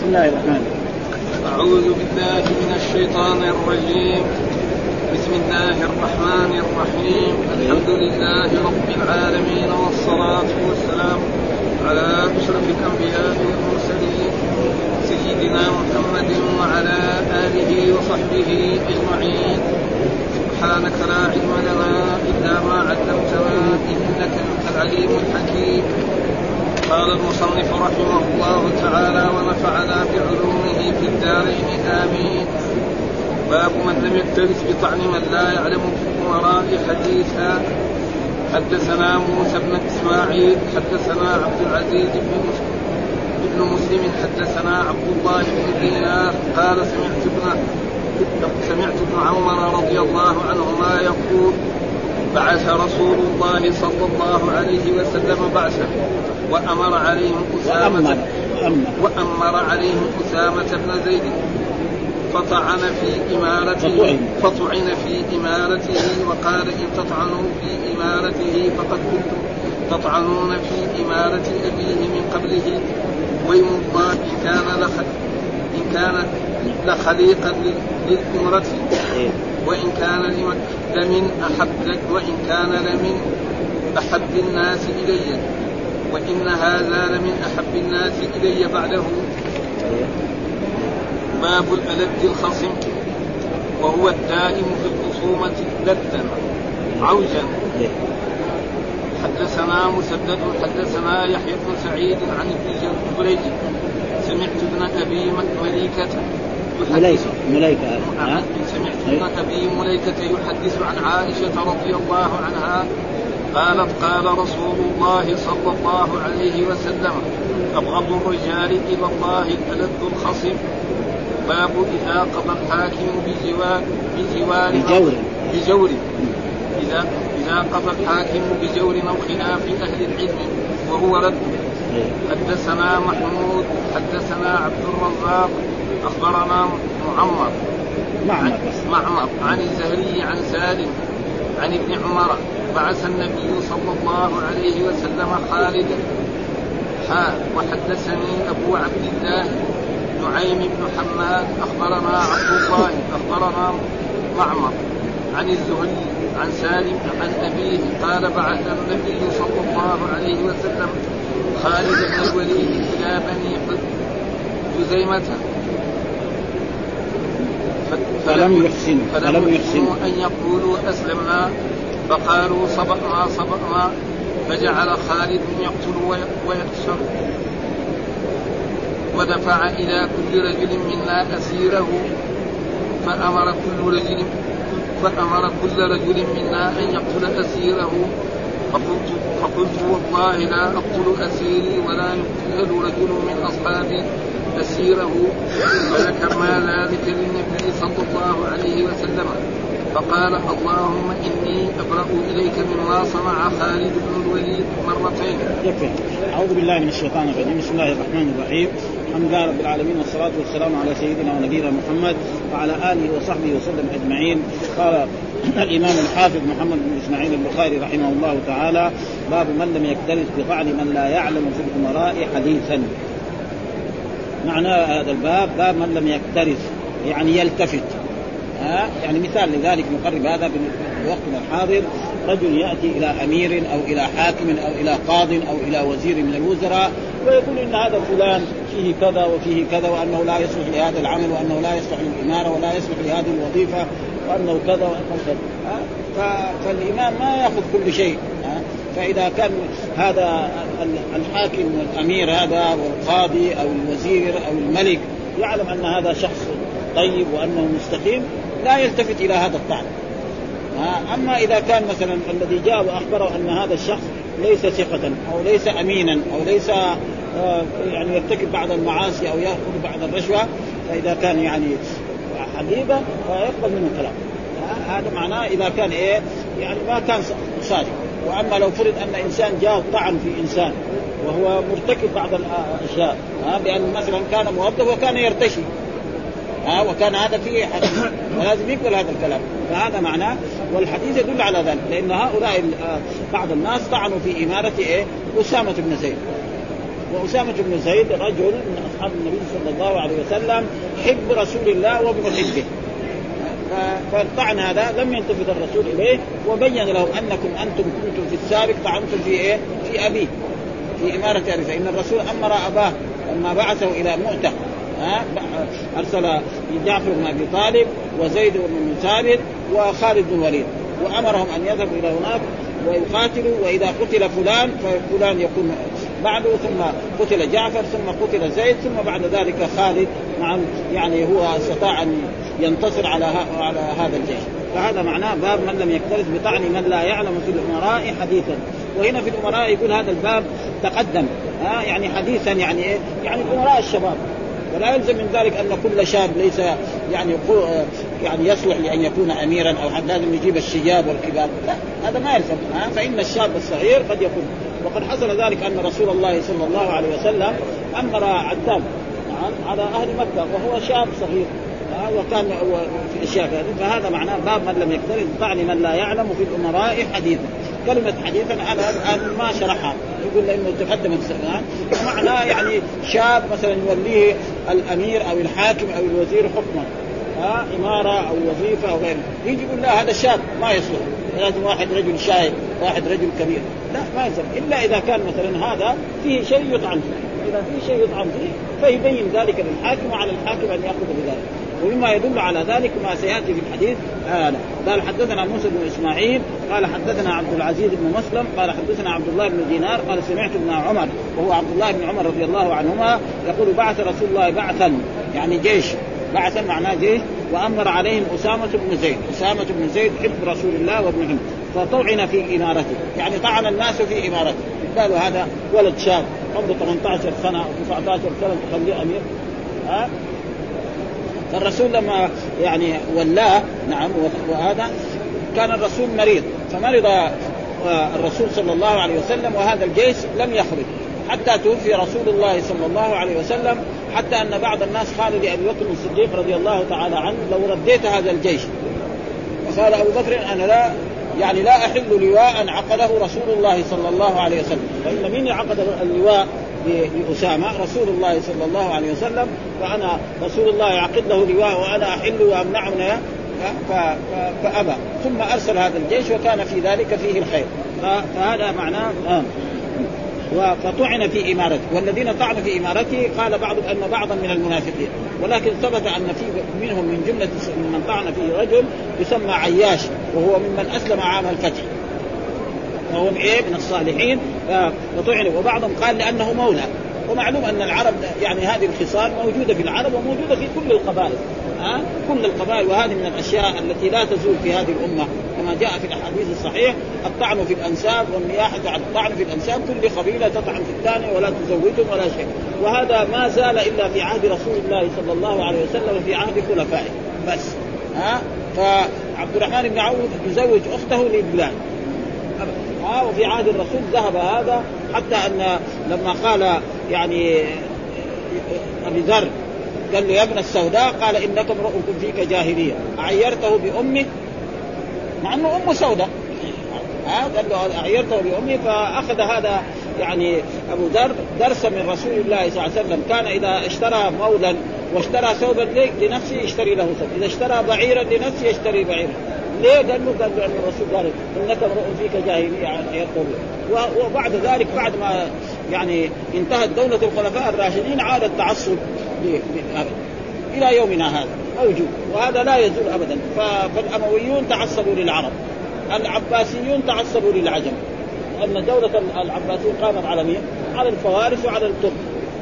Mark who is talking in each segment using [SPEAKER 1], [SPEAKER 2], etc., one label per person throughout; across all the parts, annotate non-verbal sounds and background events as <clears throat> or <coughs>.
[SPEAKER 1] بسم الله الرحمن الرحيم.
[SPEAKER 2] أعوذ بالله من الشيطان الرجيم. بسم الله الرحمن الرحيم. الحمد لله رب العالمين والصلاة والسلام على أشرف الأنبياء والمرسلين سيدنا محمد وعلى آله وصحبه أجمعين. سبحانك لا علم لنا إلا ما علمتنا إنك أنت العليم الحكيم. قال المصنف رحمه الله تعالى ونفعنا بعلومه في الدارين. آمين. باب من لم يكترث بطعن من لا يعلم في الأمراء حديثا. حدثنا موسى بن إسماعيل حدثنا عبد العزيز بن مسلم ابن مسلم حدثنا عبد الله بن دينار. قال سمعت ابن سمعت ابن عمر رضي الله عنهما يقول بعث رسول الله صلى الله عليه وسلم بعثا. وأمر عليهم أسامة وأمر عليهم أسامة بن زيد. فطعن في إمارته فطعن. في إمارته وقال إن تطعنوا في إمارته فقد كنتم تطعنون في إمارة أبيه من قبله. ويم الله إن كان لخ إن كان لخليقا للإمرة. وإن كان لمن أحب وإن كان لمن أحب الناس إلي. وإن هذا لمن أحب الناس إلي بعده. باب الألد الخصم وهو الدائم في الخصومة لدا عوجا. حدثنا مسدد حدثنا يحيى بن سعيد عن ابن جريج. سمعت ابن أبي مليكة
[SPEAKER 1] مليكة مليكة.
[SPEAKER 2] سمعت ابن أبي مليكة يحدث عن عائشة رضي الله عنها قالت قال رسول الله صلى الله عليه وسلم أبغض الرجال إلى الله ألد الخصم. باب إذا قضى الحاكم بجوار بجوار
[SPEAKER 1] بجور.
[SPEAKER 2] بجور. إذا إذا قضى الحاكم بجور أو خلاف أهل العلم وهو رد. حدثنا محمود حدثنا عبد الرزاق أخبرنا معمر.
[SPEAKER 1] معمر.
[SPEAKER 2] معمر. عن الزهري عن سالم عن ابن عمر. بعث النبي صلى الله عليه وسلم خالدا. حا وحدثني أبو عبد الله نعيم بن حماد أخبرنا عبد الله أخبرنا معمر عن الزهري عن سالم عن أبيه قال بعث النبي صلى الله عليه وسلم خالد بن الوليد إلى بني جزيمة.
[SPEAKER 1] فلم يحسنوا
[SPEAKER 2] فلم يحسنوا أن يقولوا أسلمنا. فقالوا صبرنا صبرنا فجعل خالد يقتل ويكسر. ودفع إلى كل رجل منا أسيره. فأمر كل رجل فأمر كل رجل منا أن يقتل أسيره. فقلت فقلت والله لا أقتل أسيري ولا يقتل رجل من أصحابي أسيره. فذكرنا ذلك للنبي صلى الله عليه وسلم. فقال اللهم إني ابرا إليك مما صنع خالد بن الوليد مرتين.
[SPEAKER 1] يكفي. أعوذ بالله من الشيطان الرجيم. بسم الله الرحمن الرحيم. الحمد لله رب العالمين والصلاة والسلام على سيدنا ونبينا محمد وعلى آله وصحبه وسلم أجمعين. قال <clears throat> الإمام الحافظ محمد بن إسماعيل البخاري رحمه الله تعالى باب من لم يكترث بفعل من لا يعلم في الأمراء حديثا. معنى هذا الباب باب من لم يكترث يعني يلتفت. ها؟ يعني مثال لذلك نقرب هذا في وقتنا الحاضر. رجل يأتي إلى أمير أو إلى حاكم أو إلى قاض أو إلى وزير من الوزراء ويقول إن هذا فلان فيه كذا وفيه كذا وأنه لا يصلح لهذا العمل وأنه لا يصلح للإمارة ولا يصلح لهذه الوظيفة وأنه كذا وأنه كذا فالإمام ما يأخذ كل شيء فإذا كان هذا الحاكم والأمير هذا والقاضي أو الوزير أو الملك يعلم أن هذا شخص طيب وأنه مستقيم لا يلتفت إلى هذا الطعن. أما إذا كان مثلا الذي جاء وأخبره أن هذا الشخص ليس ثقة أو ليس امينا أو ليس آه، يعني يرتكب بعض المعاصي أو يأخذ بعض الرشوة فإذا كان يعني حبيبه فيقبل منه الكلام. هذا معناه إذا كان إيه يعني ما كان صادق. وأما لو فرض أن إنسان جاء طعن في إنسان وهو مرتكب بعض الأشياء بأن مثلا كان موظف وكان يرتشي. ها وكان هذا فيه حديث. ولازم يقبل هذا الكلام. فهذا معناه والحديث يدل على ذلك لأن هؤلاء بعض الناس طعنوا في إمارة إيه؟ أسامة بن زيد. وأسامة بن زيد رجل من أصحاب النبي صلى الله عليه وسلم حب رسول الله وابن حبه. فالطعن هذا لم ينتفض الرسول إليه وبين لهم أنكم أنتم كنتم في السابق طعنتم في إيه؟ في أبيه في إمارة أبيه. فإن الرسول أمر أباه لما بعثه إلى مؤتة. أرسل جعفر بن أبي طالب وزيد بن ثابت وخالد بن الوليد. وأمرهم أن يذهبوا إلى هناك ويقاتلوا وإذا قتل فلان ففلان يكون بعده ثم قتل جعفر ثم قتل زيد ثم بعد ذلك خالد. نعم يعني هو استطاع أن ينتصر على على هذا الجيش. فهذا معناه باب من لم يكترث بطعن من لا يعلم في الأمراء حديثا. وهنا في الأمراء يقول هذا الباب تقدم. ها؟ يعني حديثا يعني إيه؟ يعني الأمراء الشباب. ولا يلزم من ذلك أن كل شاب ليس يعني يعني يصلح لأن يكون اميرا أو حد لازم يجيب الشجاب والكبار. لا هذا ما يلزم فإن الشاب الصغير قد يكون. وقد حصل ذلك أن رسول الله صلى الله عليه وسلم أمر عتاب على أهل مكة وهو شاب صغير. وكان في اشياء هذه فهذا معناه باب من لم يقترن طعن من لا يعلم في الأمراء حديثا. كلمة حديثا أنا الآن ما شرحها. يقول لأنه تقدم السنة معناه يعني شاب مثلا يوليه الأمير أو الحاكم أو الوزير حكما ها إمارة أو وظيفة أو غيره. يجي يقول لا هذا شاب ما يصلح. لازم واحد رجل شايب واحد رجل كبير. لا ما يصلح. إلا إذا كان مثلا هذا فيه شيء يطعن فيه. إذا فيه شيء يطعن فيه فيبين ذلك للحاكم وعلى الحاكم أن يأخذ بذلك. ومما يدل على ذلك ما سيأتي في الحديث هذا. آه قال حدثنا موسى بن إسماعيل قال حدثنا عبد العزيز بن مسلم قال حدثنا عبد الله بن دينار قال سمعت ابن عمر وهو عبد الله بن عمر رضي الله عنهما يقول بعث رسول الله بعثا. يعني جيش. بعثا معناه جيش. وأمر عليهم أسامة بن زيد، أسامة بن زيد حب رسول الله وابن عمر فطعن في إمارته، يعني طعن الناس في إمارته، قالوا هذا ولد شاب عمره 18 سنة أو 19 سنة تخليه أمير. ها؟ فالرسول لما يعني ولاه نعم وهذا كان الرسول مريض فمرض الرسول صلى الله عليه وسلم وهذا الجيش لم يخرج. حتى توفي رسول الله صلى الله عليه وسلم حتى أن بعض الناس قالوا لابي بكر الصديق رضي الله تعالى عنه لو رديت هذا الجيش. فقال أبو بكر أنا لا يعني لا أحل لواء عقده رسول الله صلى الله عليه وسلم. فإن من عقد اللواء؟ لأسامة رسول الله صلى الله عليه وسلم فانا رسول الله يعقد له لواء وأنا أحل وامنع من فأبى. ثم أرسل هذا الجيش وكان في ذلك فيه الخير. فهذا معناه آه. فطعن في امارته والذين طعنوا في امارته قال بعضهم أن بعضا من المنافقين. ولكن ثبت أن في منهم من جملة من طعن فيه رجل يسمى عياش وهو ممن أسلم عام الفتح. وهو إيه؟ من الصالحين. فطعن وبعضهم قال لأنه مولى. ومعلوم أن العرب يعني هذه الخصال موجودة في العرب وموجودة في كل القبائل. ها؟ كل القبائل. وهذه من الأشياء التي لا تزول في هذه الأمة. كما جاء في الأحاديث الصحيح الطعن في الأنساب والنياحه على الطعن في الأنساب. كل قبيلة تطعن في الثانية ولا تزوجهم ولا شيء. وهذا ما زال إلا في عهد رسول الله صلى الله عليه وسلم وفي عهد خلفائه. بس. ها؟ فعبد الرحمن بن عوف يزوج أخته لبلال. ها وفي عهد الرسول ذهب هذا حتى أن لما قال يعني أبي ذر قال له يا ابن السوداء قال إنك امرؤ فيك جاهلية. أعيرته بأمك؟ مع إنه امه سوداء. ها؟ قال له أعيرته بأمي فأخذ هذا يعني أبو ذر درسا من رسول الله صلى الله عليه وسلم. كان إذا اشترى مولا واشترى ثوبا لنفسه يشتري له ثوب. إذا اشترى بعيرا لنفسه يشتري بعيرا. ليه؟ قال له قال له ان الرسول قال إنك امرؤ فيك جاهلية وبعد ذلك بعد ما يعني انتهت دولة الخلفاء الراشدين عاد التعصب إلى يومنا هذا. موجود وهذا لا يزول أبدا. فالأمويون تعصبوا للعرب. العباسيون تعصبوا للعجم. أن دولة العباسيين قامت على مين؟ على الفوارس وعلى الترك.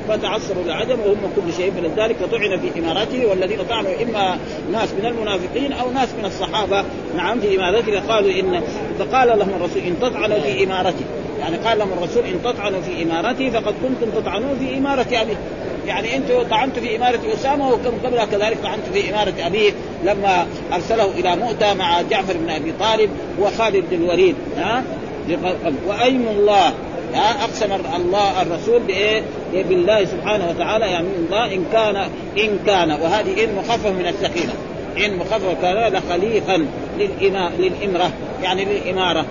[SPEAKER 1] فتعصبوا للعجم وهم كل شيء. من ذلك فطعن في إمارته والذين طعنوا إما ناس من المنافقين أو ناس من الصحابة. نعم في إمارته. قالوا ان فقال لهم الرسول إن تطعنوا في امارتي يعني قال لهم الرسول إن تطعنوا في امارتي فقد كنتم تطعنون في إمارة ابي يعني أنتم طعنتوا في إمارة أسامة وكم قبلها كذلك طعنتوا في إمارة أبيه لما أرسله إلى مؤتة مع جعفر بن أبي طالب وخالد بن الوليد. ها؟ وايم الله أقسم الله الرسول بإيه؟ بالله سبحانه وتعالى يعني الله إن كان إن كان وهذه إن مخففة من السكينة. إن مخففة كان لخليفا للإمارة يعني للإمارة.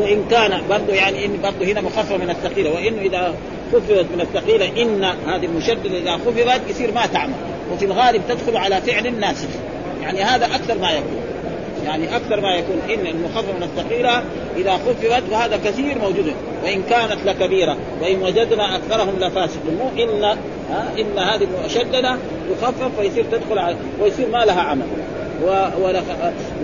[SPEAKER 1] وإن كان برضه يعني إن برضه هنا مخفف من الثقيله وإنه إذا خففت من الثقيله إن هذه المشدده إذا خففت يصير ما تعمل. وفي الغالب تدخل على فعل ناسخ يعني هذا أكثر ما يكون. يعني أكثر ما يكون إن المخفف من الثقيلة إذا خففت وهذا كثير موجود. وإن كانت لكبيرة وإن وجدنا أكثرهم لفاسقون. مو إن إن هذه المشدده تخفف ويصير تدخل على ويصير ما لها عمل. و...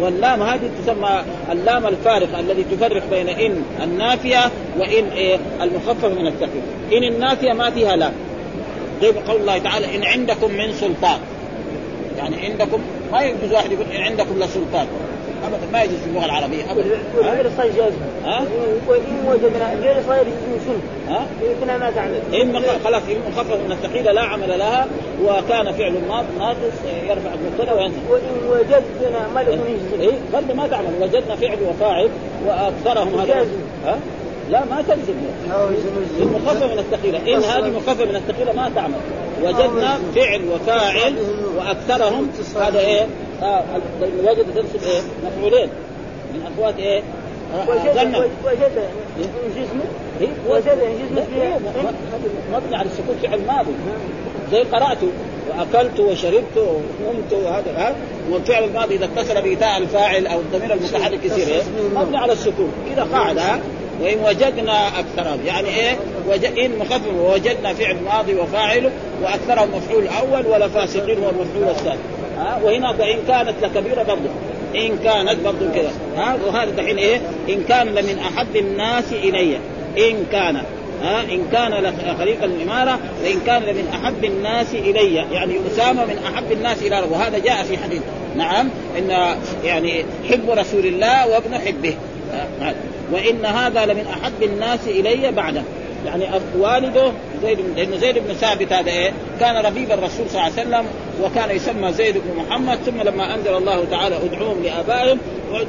[SPEAKER 1] واللام هذه تسمى اللام الفارقة الذي تفرق بين إن النافية وإن إيه؟ المخفف من الثقيل. إن النافية ما فيها لام. زي قول الله تعالى إن عندكم من سلطان. يعني عندكم ما يجوز واحد يقول إن عندكم لسلطان ابدا ما يجوز في اللغة العربية ابدا.
[SPEAKER 3] غير صيد جاز ها؟ وان وجدنا غير صيد يسن ها؟ كنا ما تعمل
[SPEAKER 1] إن خلاص مخفف من الثقيلة لا عمل لها وكان فعل ناقص يرفع المبتدا وينزل
[SPEAKER 3] وإن وجدنا ما لكم
[SPEAKER 1] اي برضه ما تعمل. وجدنا فعل وفاعل وأكثرهم هذا. ها؟ لا ما تلزم. المخفف من الثقيلة. إن هذه مخفف من الثقيلة ما تعمل. وجدنا فعل وفاعل وأكثرهم هذا إيه؟ آه وجد تنصب إيه؟ مفعولين. من اخوات إيه؟
[SPEAKER 3] وجد وجد جسمه وجد جسمه
[SPEAKER 1] مبني على السكون فعل ماضي. زي قرأت وأكلت وشربت ونمت وهذا ها؟ والفعل الماضي إذا اتصل بتاء الفاعل أو الضمير المتحرك يصير إيه؟ مبني على السكون إذا قاعدة وإن وجدنا أكثرهم. يعني إيه؟ وج... إن مخفف ووجدنا فعل ماضي وفاعل وأكثرهم مفعول أول ولا فاسقين هو المفعول الثاني. ها؟ وهنا فإن كانت لكبيرة برضه. إن كانت برضه كذا ها؟ وهذا دحين إيه؟ إن كان لمن أحب الناس إلي. إن كان. ها؟ إن كان خليقا الاماره وإن كان لمن أحب الناس إلي. يعني أسامة من أحب الناس إلى وهذا جاء في حديث. نعم. إن يعني حب رسول الله وابن حبه. وإن هذا لمن أحب الناس إلي بعده. يعني والده زيد لأن زيد بن ثابت هذا إيه؟ كان ربيب الرسول صلى الله عليه وسلم وكان يسمى زيد بن محمد ثم لما أنزل الله تعالى ادعوهم لآبائهم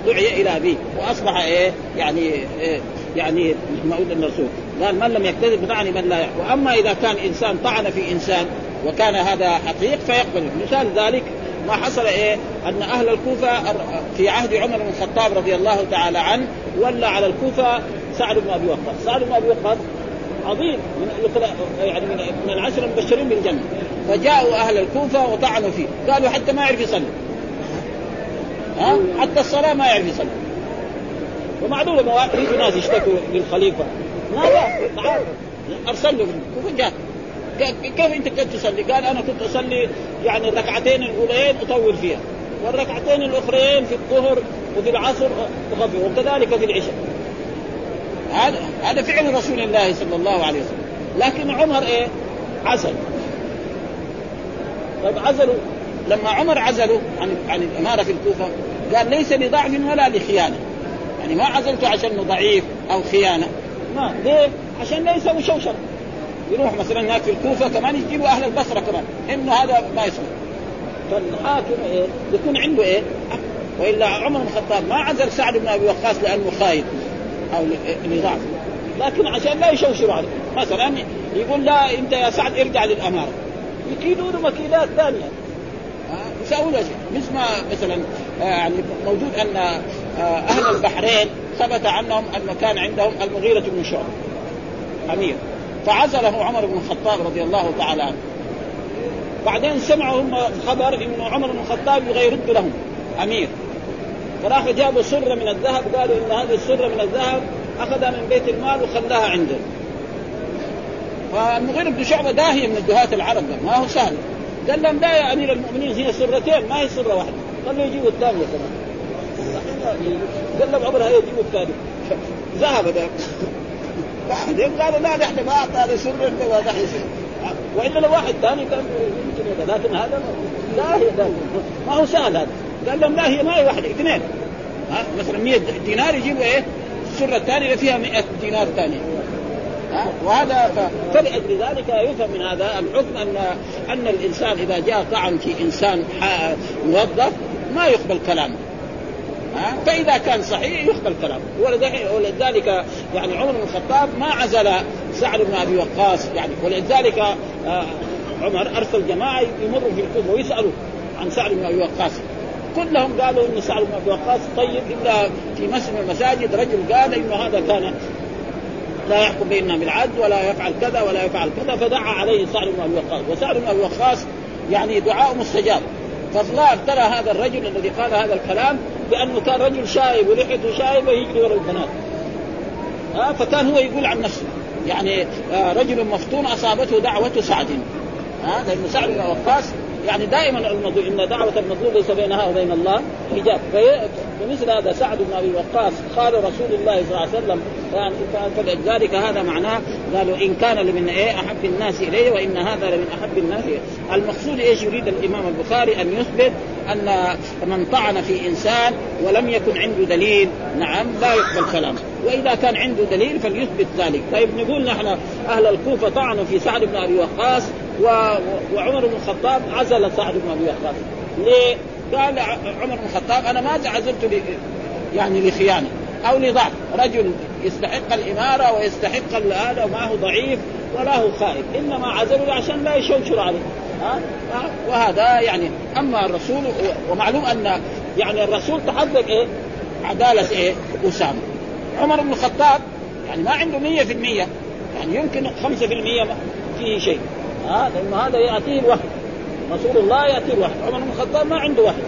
[SPEAKER 1] دعي إلى أبيه. وأصبح إيه؟ يعني إيه؟ يعني مولد الرسول. قال من لم يكتذب بمعنى من لا يحب وأما إذا كان إنسان طعن في إنسان وكان هذا حقيق فيقبل. مثال ذلك ما حصل إيه؟ أن أهل الكوفة في عهد عمر بن الخطاب رضي الله تعالى عنه ولى على الكوفة سعد بن أبي وقاص، سعد بن أبي وقاص عظيم من يعني من, العشر المبشرين بالجنة. فجاءوا أهل الكوفة وطعنوا فيه. قالوا حتى ما يعرف يصلي. ها؟ حتى الصلاة ما يعرف يصلي. ومعلومه يجوا ناس يشتكوا للخليفة. ماذا؟ تعال. أرسل له. جاء كيف أنت كنت تصلي؟ قال أنا كنت أصلي يعني الركعتين الأولين أطول فيها والركعتين الأخرين في الظهر وفي العصر اخفف وكذلك في العشاء. هذا هذا فعل رسول الله صلى الله عليه وسلم. لكن عمر إيه؟ عزل. طيب عزلوا. لما عمر عزلوا عن عن الإمارة في الكوفة قال ليس لضعف ولا لخيانة. يعني ما عزلته عشان ضعيف أو خيانة. ما ليه؟ عشان لا يسوي شوشره يروح مثلا هناك في الكوفة كمان يجيبوا أهل البصرة كمان إنه هذا ما يسوي فالحاكم إيه؟ يكون عنده إيه؟ وإلا عمر بن الخطاب ما عزل سعد بن أبي وقاص لأنه خايف أو لضعف لكن عشان لا يشوشروا عليه مثلا يقول لا أنت يا سعد ارجع للأمارة. يكيدوا له مكيدات ثانية. يساووا له شيء مثل ما مثلا يعني موجود أن أهل البحرين ثبت عنهم انه كان عندهم المغيرة بن شعبة. أمير. فعزله عمر بن الخطاب رضي الله تعالى عنه. بعدين سمعوا هم خبر انه عمر بن الخطاب يبغى يرد لهم. أمير. فراحوا جابوا سره من الذهب قالوا إن هذه السره من الذهب أخذها من بيت المال وخلاها عنده. فالمغيرة بن شعبة داهية من الدهاة العرب ما هو سهل. قال لهم لا يا أمير المؤمنين هي سرتين ما هي سره واحدة. خلوا يجيبوا الثانية كمان. قال لهم عمر هي يجيبوا الثانية. ذهب ذاك بعدين قالوا لا نحن ما اعطانا سر ولا نحن سر وإلا لو واحد ثاني كان يمكن لكن هذا لا هي ما هو سهل هذا. قال لهم لا هي ما هي واحدة اثنين. ها مثلا 100 دينار يجيبوا إيه؟ السره الثانية فيها 100 دينار ثانية وهذا فلأجل ذلك يفهم من هذا الحكم ان أن الإنسان إذا جاء طعن في إنسان موظف ما يقبل كلامه. فإذا كان صحيح يقبل كلامه. ولذلك يعني عمر بن الخطاب ما عزل سعد بن أبي وقاص. يعني ولذلك عمر أرسل جماعة يمروا في الكوفة ويسألوا عن سعد بن أبي وقاص. كلهم قالوا انه سعد بن أبي وقاص طيب إلا في مسجد من المساجد رجل قال إنه هذا كان لا يحكم بيننا بالعدل ولا يفعل كذا ولا يفعل كذا فدعا عليه سعد بن أبي وقاص. وسعد بن أبي وقاص يعني دعاء مستجاب. فالله ابتلى هذا الرجل الذي قال هذا الكلام بأنه كان رجل شايب ولحيته شايبة يجري وراء البنات. آه فكان هو يقول عن نفسه. يعني آه رجل مفتون أصابته دعوة سعد. ها آه لأنه سعد بن وقاص يعني دائما المظلوم إن دعوة المظلوم ليس بينها وبين الله حجاب فمثل هذا سعد بن أبي وقاص قال رسول الله صلى الله عليه وسلم يعني فلذلك هذا معناه قالوا إن كان لمن إيه أحب الناس إليه وإن هذا لمن أحب الناس إليه. المقصود إيش يريد الإمام البخاري أن يثبت أن من طعن في إنسان ولم يكن عنده دليل نعم لا يقبل كلامه وإذا كان عنده دليل فليثبت ذلك طيب نقول نحن أهل الكوفة طعنوا في سعد بن أبي وقاص. وعمر بن الخطاب عزل سعد بن ابي وقاص ليه؟ قال عمر بن الخطاب أنا ما عزلت ل... يعني لخيانة أو لضعف. رجل يستحق الإمارة ويستحق هذا وما هو ضعيف ولا هو خائف إنما عزلوا عشان لا يشوشر عليه. ها؟ وهذا يعني أما الرسول ومعلوم أن يعني الرسول تحقق إيه؟ عدالة إيه؟ أسامة. عمر بن الخطاب يعني ما عنده 100% يعني يمكن 5% فيه شيء. ها لأنه هذا ياتيه الوحي. رسول الله ياتيه الوحي. عمر بن الخطاب ما عنده وحي.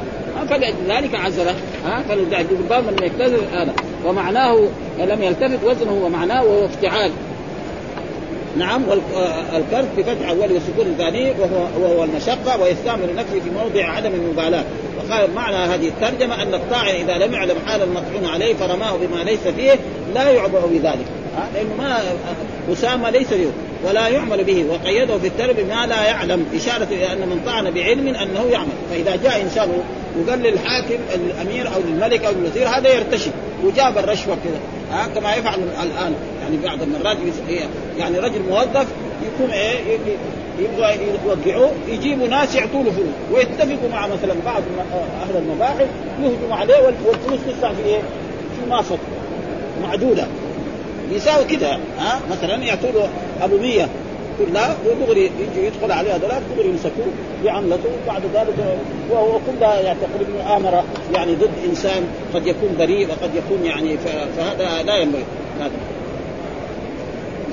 [SPEAKER 1] فلذلك عزله. ها؟ فلذلك من يكتذب هذا. ومعناه لم يلتفت وزنه ومعناه وهو افتعال. نعم والكرب بفتح أول وسكون الثاني وهو وهو المشقة ويستعمل نفسه في موضع عدم المبالاة. وقال معنى هذه الترجمة أن الطاعن إذا لم يعلم حال المطعون عليه فرماه بما ليس فيه لا يعبأ بذلك. لأنه ما أسامة ليس له. ولا يعمل به وقيده في التربيه ما لا يعلم إشارة إلى أن من طعن بعلم أنه يعمل فإذا جاء إنسان وقال للحاكم الأمير أو للملك أو الوزير هذا يرتشي وجاب الرشوة كذا ها كما يفعل الآن يعني بعض المرات يعني رجل موظف يكون إيه يبغى يوقعوه يجيبوا ناس يعطوا له فلوس ويتفقوا مع مثلا بعض أهل المباحث يهجموا عليه والفلوس تدفع في إيه؟ في معدودة يساوي كده ها؟ مثلا يعطوا له ابو 100 كلها ودغري يجي يدخل عليه هذول دغري يمسكوه يعملته وبعد ذلك وهو كلها يعتقد انه آمر يعني ضد إنسان قد يكون بريء وقد يكون يعني فهذا لا ينبغي. هذا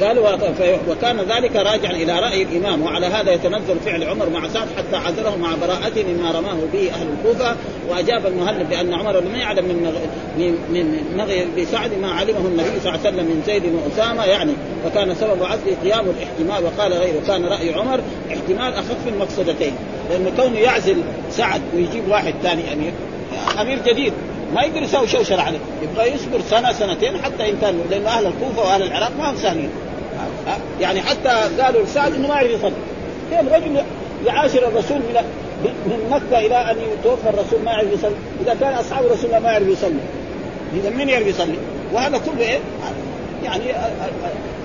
[SPEAKER 1] قال وكان ذلك راجعا إلى رأي الإمام وعلى هذا يتنزل فعل عمر مع سعد حتى عزله مع براءته مما رماه به أهل الكوفة. وأجاب المهلب بأن عمر لم يعلم من من من نغي بسعد ما علمه النبي صلى الله عليه وسلم من زيد وأسامة يعني فكان سبب عزله قيام الاحتمال. وقال غيره كان رأي عمر احتمال أخف المقصدتين لأنه كونه يعزل سعد ويجيب واحد ثاني امير أمير جديد ما يقدر يسوي شوشر عليه يبغى يصبر سنة سنتين حتى ينتهي لأنه أهل الكوفة وأهل العراق ما هم سهلين. يعني حتى قالوا لسعد إنه ما يعرف يصلي. كيف رجل يعاشر الرسول من من مكة إلى أن يتوفى الرسول ما يعرف يصلي. إذا كان أصحاب الرسول ما يعرف يصلي. إذا من يعرف يصلي؟ وهذا كله إيه؟ يعني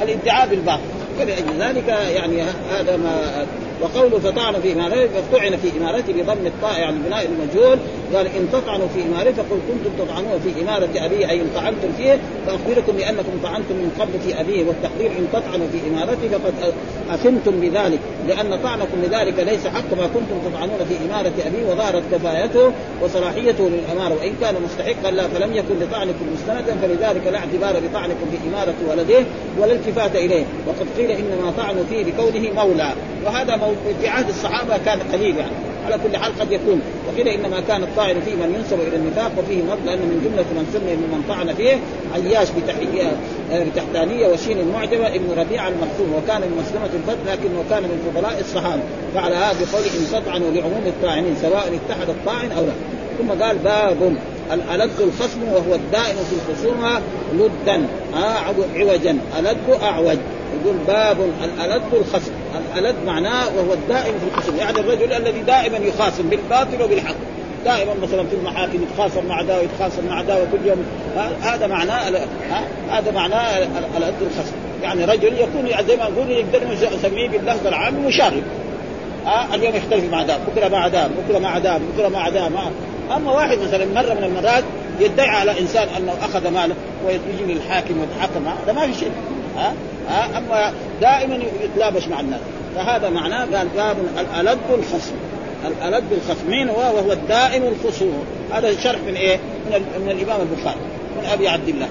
[SPEAKER 1] الادعاء بالباطل. فلأجل ذلك يعني هذا ما وقوله فطعن في امارته فطعن في امارته بضم الطاء يعني بناء المجهول قال إن تطعنوا في امارته فقل كنتم تطعنون في إمارة ابيه أي إن طعنتم فيه فأخبركم بأنكم طعنتم من قبل في أبيه والتقدير إن تطعنوا في امارته فقد أثمتم بذلك لأن طعنكم بذلك ليس حق ما كنتم تطعنون في إمارة أبيه وظهرت كفايته وصلاحيته للأمارة وإن كان مستحقا لا فلم يكن لطعنكم مستندا فلذلك لا اعتبار بطعنكم في إمارة ولده ولا التفات إليه وقد قيل إنما طعنوا فيه بكونه مولى وهذا في عهد الصحابة كان قليل يعني. على كل حال قد يكون. وقيل إنما كان الطاعن فيه من ينسب إلى النفاق وفيه مرض لأن من جملة من سمي من طعن فيه عياش بتحية بتحتانية وشين معجبة ابن ربيعه المختوم وكان من مسلمة الفتح لكنه كان من فضلاء الصحابة. فعلى هذا بقول إن تطعنوا لعموم الطاعنين سواء اتحد الطاعن أو لا. ثم قال باب الألد الخصم وهو الدائم في الخصومة لدا آه عوجا. ألد أعوج. يقول باب الألد الخصم. الألد معناه وهو الدائم في الخصوم يعني الرجل الذي دائما يخاصم بالباطل وبالحق. دائما مثلا في المحاكم يتخاصم مع ده ويتخاصم مع ده وكل يوم. هذا معناه هذا معناه الألد الخصم. يعني رجل يكون زي ما نقول يقدر نسميه باللفظ العام مشارك. آه اليوم يختلف مع ده بكرة مع ده بكرة مع ده بكرة مع ده أما واحد مثلا مرة من المرات يدعي على إنسان أنه أخذ ماله ويجي للحاكم ويتحكم معه هذا ما في شيء. ها؟ ها أما دائما يتلابش مع الناس. فهذا معناه قال باب الألد الخصم الألد الخصم مين هو وهو الدائم الخصوم. هذا شرح من إيه؟ من, من الإمام البخاري من أبي عبد الله.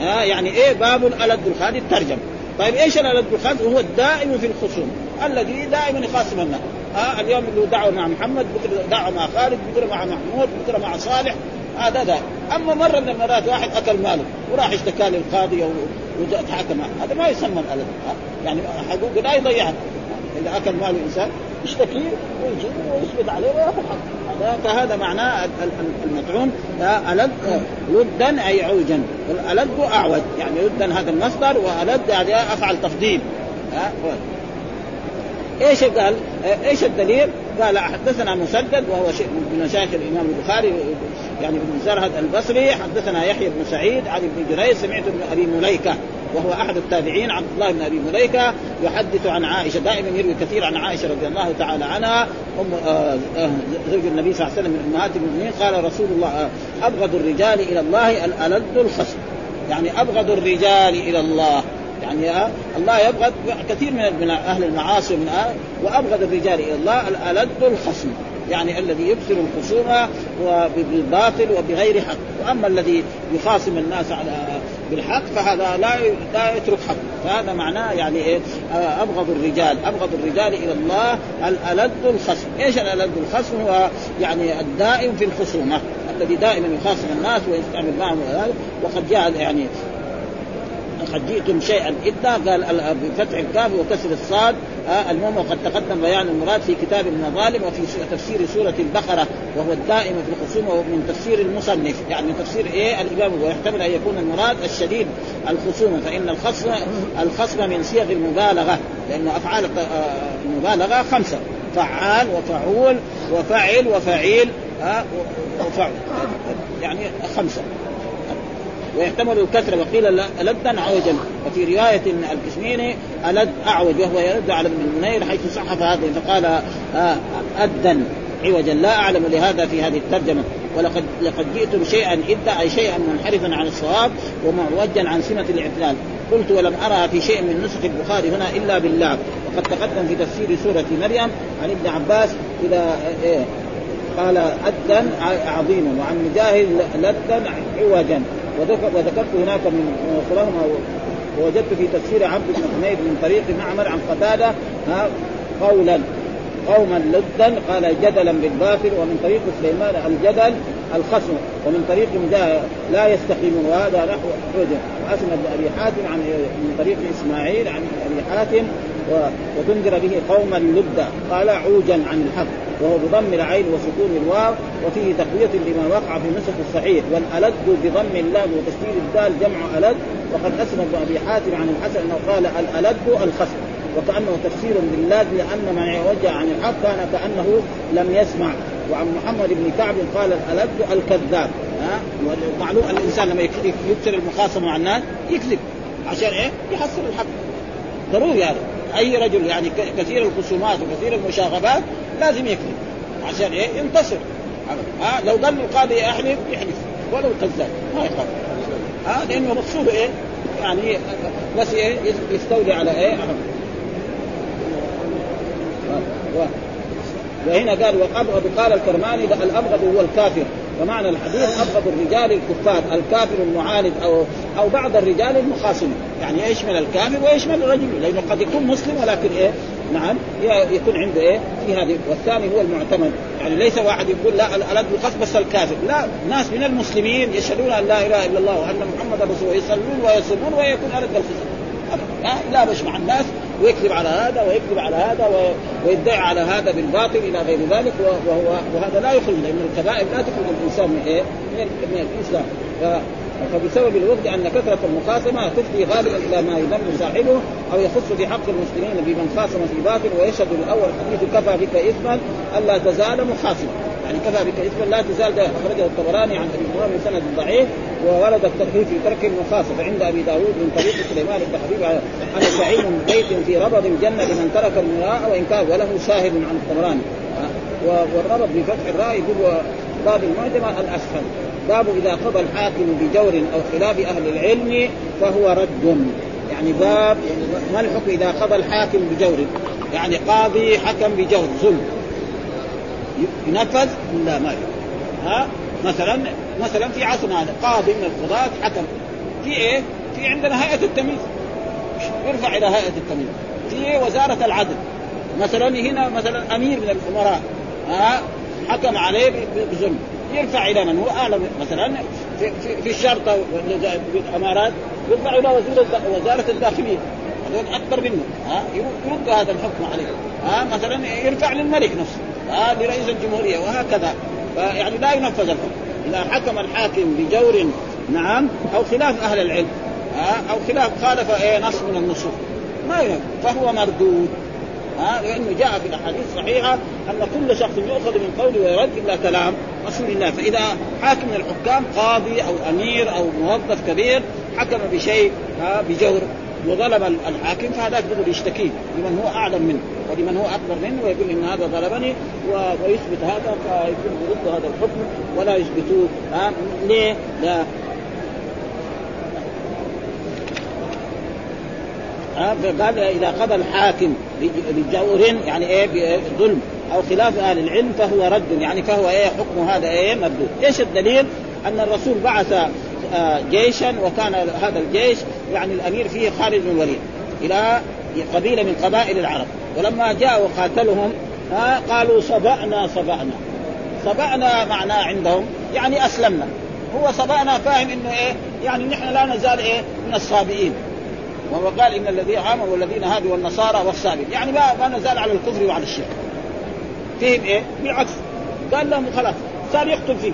[SPEAKER 1] ها يعني إيه باب الألد هذه الترجمة. طيب إيش الألد الخصم؟ هو الدائم في الخصوم. الذي دائما يخاصم الناس. ها اليوم له دعوه مع محمد بكرة دعوه مع خالد بكرة مع محمود بكرة مع صالح هذا ده أما مرة من المرات واحد أكل ماله وراح اشتكى للقاضي وتحكم هذا ما يسمى الالد يعني حقوقه لا يضيعها. إذا أكل مال الانسان يشتكيه ويجي ويثبت عليه ويأخذ حقه. فهذا معناه المطعوم ألد لدا أي عوجا. والألد أعوج. يعني لدا هذا المصدر وألد يعني أفعل تفضيل. إيش قال؟ إيش الدليل؟ قال حدثنا مسدد وهو شيء من مشايخ الإمام البخاري يعني ابن زرهد البصري حدثنا يحيى بن سعيد عن ابن جريج سمعت ابن أبي مليكة وهو أحد التابعين عبد الله بن أبي مليكة يحدث عن عائشة دائما يروي كثير عن عائشة رضي الله تعالى عنها. ام آه، آه، زوج النبي صلى الله عليه وسلم من أمهات المؤمنين قال رسول الله آه، أبغض الرجال إلى الله الألد الخصم. يعني أبغض الرجال إلى الله. يعني الله يبغض كثير من أهل المعاصي من أهل وأبغض الرجال إلى الله الألد الخصم. يعني الذي يبصر الخصومه بالباطل وبغير حق. وأما الذي يخاصم الناس على بالحق فهذا لا لا يترك حق. فهذا معناه يعني إيه؟ آه، أبغض الرجال. أبغض الرجال إلى الله الألد الخصم. إيش الألد الخصم؟ هو يعني الدائم في الخصومة. الذي دائما يخاصم الناس ويستعمل معهم وقد جاء يعني قد جئتم شيئا إدا قال بفتح الكاف وكسر الصاد. آه المهم وقد تقدم بيان المراد في كتاب المظالم وفي تفسير سورة البقرة وهو الدائم في الخصومة من تفسير المصنف. يعني تفسير إيه؟ الإمام ويحتمل أن يكون المراد الشديد الخصومة فإن الخصم الخصم من صيغ المبالغة لأنه أفعال آه، المبالغة خمسة فعال وفعول وفعل وفعيل. آه وفعل. يعني خمسة. ويحتمل الكسر وقيل لدا عوجا. وفي رواية الكشميني ألد أعوج وهو يرد على ابن المنير حيث صحف هذا فقال آه ادا عوجا. لا أعلم لهذا في هذه الترجمة. ولقد لقد جئتم شيئا ادا اي شيئا منحرفا عن الصواب ومعوجا عن سمة الاعتدال. قلت ولم ارى في شيء من نسخ البخاري هنا إلا بالله. وقد تقدم في تفسير سورة مريم عن ابن عباس اذا إيه قال أدا عظيما. وعن مجاهد لدا عوجا. وذكرت هناك من خلالهما ووجدت في تفسير عبد بن حميد من طريق معمر عن قتادة قولا. قوما لدا قال جدلا بالباطل ومن طريق سليمان الجدل الخصم ومن طريق لا يستقيمون وهذا نحو حجة. واسم ابي حاتم عن من طريق إسماعيل عن أبي حاتم وتنذر به قوما لدا قال عوجا عن الحق وهو بضم العين وسكون الواو وفيه تقوية لما وقع في النسخ الصحيح والألد بضم اللام وتشديد الدال جمع ألد وقد ابن أبي حاتم عن الحسن أنه قال الألد الخصم وكأنه تفسير باللاد لأن من يوجه عن الحق كان كأنه لم يسمع. وعن محمد بن كعب قال الألد الكذاب. ها؟ ومعلوم الإنسان لما يكثر المخاصمة مع الناس يكذب. عشان إيه؟ يحصل الحق. ضروري هذا. أي رجل يعني كثير الخصومات وكثير المشاغبات لازم يكذب. عشان إيه؟ ينتصر. ها؟ لو قال القاضي احلف يحلف. ولو كذاب. ما يخاف ها؟ لأنه مقصوده إيه؟ يعني بس إيه؟ يستولي على إيه؟ وهنا قال والابغض قال الكرماني الأبغض هو الكافر. ومعنى الحديث أبغض الرجال الكفار الكافر المعاند أو أو بعض الرجال المخاصمين. يعني يشمل الكافر ويشمل الرجل؟ لأنه قد يكون مسلم ولكن إيه؟ نعم يكون عنده إيه؟ في هذه والثاني هو المعتمد. يعني ليس واحد يقول لا الالد الخاص بس الكافر. لا ناس من المسلمين يشهدون أن لا إله إلا الله وأن محمدا رسول الله يصلون ويصومون ويكون الد الخصم لا بش مع الناس ويكذب على هذا ويكذب على هذا ويدعي على هذا بالباطل إلى غير ذلك وهو وهذا لا يخرج لأن الكبائر لا تخرج الإنسان من إيه؟ من الإسلام فبسبب الوفد أن كثرة المخاصمة تفضي غالبا إلى ما يذم صاحبه أو يخص في حق المسلمين بمن خاصم في باطل ويشهد الأول حديث كفى بك اثما ألا تزال مخاصما يعني كفى بك اثما لا تزال أخرجه الطبراني عن أبي هريرة بسند ضعيف وورد الترهيب في ترك المخاصمه عند أبي داود من طريق سليمان بن حبيب عن سعيد بيت في ربض الجنة لمن ترك المراء وإن كان وله شاهد عن الطبراني. والربض بفتح الراء يقول باب المعجمة الأسفل. باب إذا قضى الحاكم بجور أو خلاف أهل العلم فهو رد. يعني باب ما الحكم إذا قضى الحاكم بجور؟ يعني قاضي حكم بجور ظلم. ينفذ لا ما ها؟ مثلا مثلا في عصرنا هذا قاضي من القضاة حكم. في إيه؟ في عندنا هيئة التمييز. يرفع إلى هيئة التمييز. في وزارة العدل. مثلا هنا مثلا أمير من الأمراء. ها؟ حكم عليه بظلم. يرفع إلى من هو أعلى مثلا في, في, في الشرطه الامارات يرفع إلى وزير وزارة الداخلية. هذول أكبر منه. ها؟ يرد هذا الحكم عليه. ها؟ مثلا يرفع للملك نفسه. ها لرئيس الجمهورية وهكذا. يعني لا ينفذ الحكم. إذا حكم الحاكم بجور نعم أو خلاف أهل العلم ها أو خلاف خالف إيه نص من النصوص. ما ينفذ. فهو مردود. ها لأنه جاء في الأحاديث الصحيحة أن كل شخص يؤخذ من قوله ويرد إلا كلام رسول الله. فإذا حاكم من الحكام قاضي أو أمير أو موظف كبير حكم بشيء بجور. وظلم الحاكم فهذاك يقول يشتكي لمن هو أعلم منه ولمن هو أكبر منه ويقول إن هذا ظلمني ويثبت هذا فيكون ضد هذا الحكم ولا يثبتوه. ها؟ ليه؟ لا. فقال إذا قضى الحاكم بجور يعني إيه؟ بظلم أو خلاف أهل العلم فهو رد يعني فهو إيه؟ حكم هذا إيه؟ مردود، إيش الدليل؟ أن الرسول بعث آه، جيشا وكان هذا الجيش يعني الأمير فيه خالد بن الوليد إلى قبيلة من قبائل العرب. ولما جاء وقاتلهم قالوا صبأنا صبأنا. صبأنا معناه عندهم يعني أسلمنا. هو صبأنا فاهم إنه إيه يعني نحن لا نزال إيه من الصابئين. وهو قال إن الذين آمنوا والذين هادوا والنصارى والصابئين يعني ما ما نزال على الكفر وعلى الشرك. فيهم إيه؟ بالعكس. قال لهم خلاص صار يقتل فيه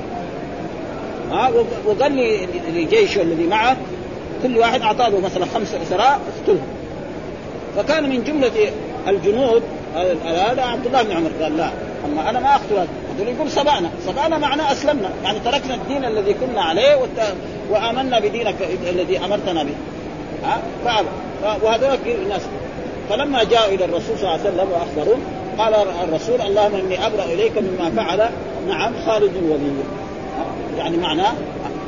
[SPEAKER 1] ها وقال لجيشه الذي معه كل واحد اعطاه مثلا خمس اسراء اقتلهم. فكان من جملة الجنود هذا عبد الله بن عمر قال لا أما أنا ما أقتل هذول يقول سبعنا. سبعنا معناه أسلمنا. يعني تركنا الدين الذي كنا عليه وآمنا بدينك الذي أمرتنا به. ها؟ فابى وهذول الناس. فلما جاءوا إلى الرسول صلى الله عليه وسلم وأخبروه قال الرسول اللهم إني أبرأ إليك مما فعل نعم خالد الولي يعني معناه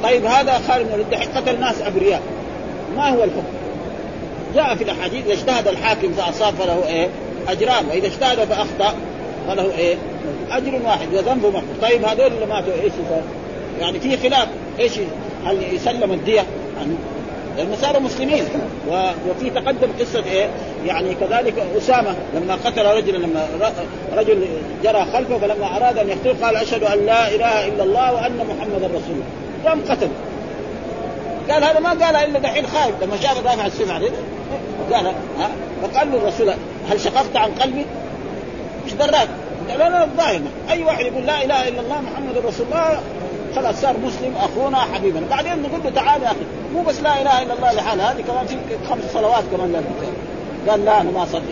[SPEAKER 1] طيب هذا خالد بن الوليد قتل ناس أبرياء ما هو الحكم؟ جاء في الأحاديث إذا اجتهد الحاكم فأصاب فله إيه؟ أجران وإذا اجتهد فأخطأ فله إيه؟ أجر واحد وذنب محفوظ طيب هذول اللي ماتوا إيش يعني في خلاف إيش هل يسلم الدية عنه لأنه صاروا مسلمين وفي تقدم قصة إيه؟ يعني كذلك أسامة لما قتل رجلا لما رجل جرى خلفه فلما أراد أن يقتله قال أشهد أن لا إله إلا الله وأن محمدا رسول الله. قام قتل. قال هذا ما قال إلا دحين خايف. لما شاف رافع السيف عليه؟ قال ها؟ فقال له الرسول هل شققت عن قلبي؟ إيش دراك؟ لا لا الظاهر أي واحد يقول لا إله إلا الله محمد رسول الله خلاص صار مسلم أخونا حبيبنا. بعدين نقول له تعال يا أخي مو بس لا إله إلا الله لحالها هذه كمان في خمس صلوات كمان لازم قال لا أنا ما أصلي.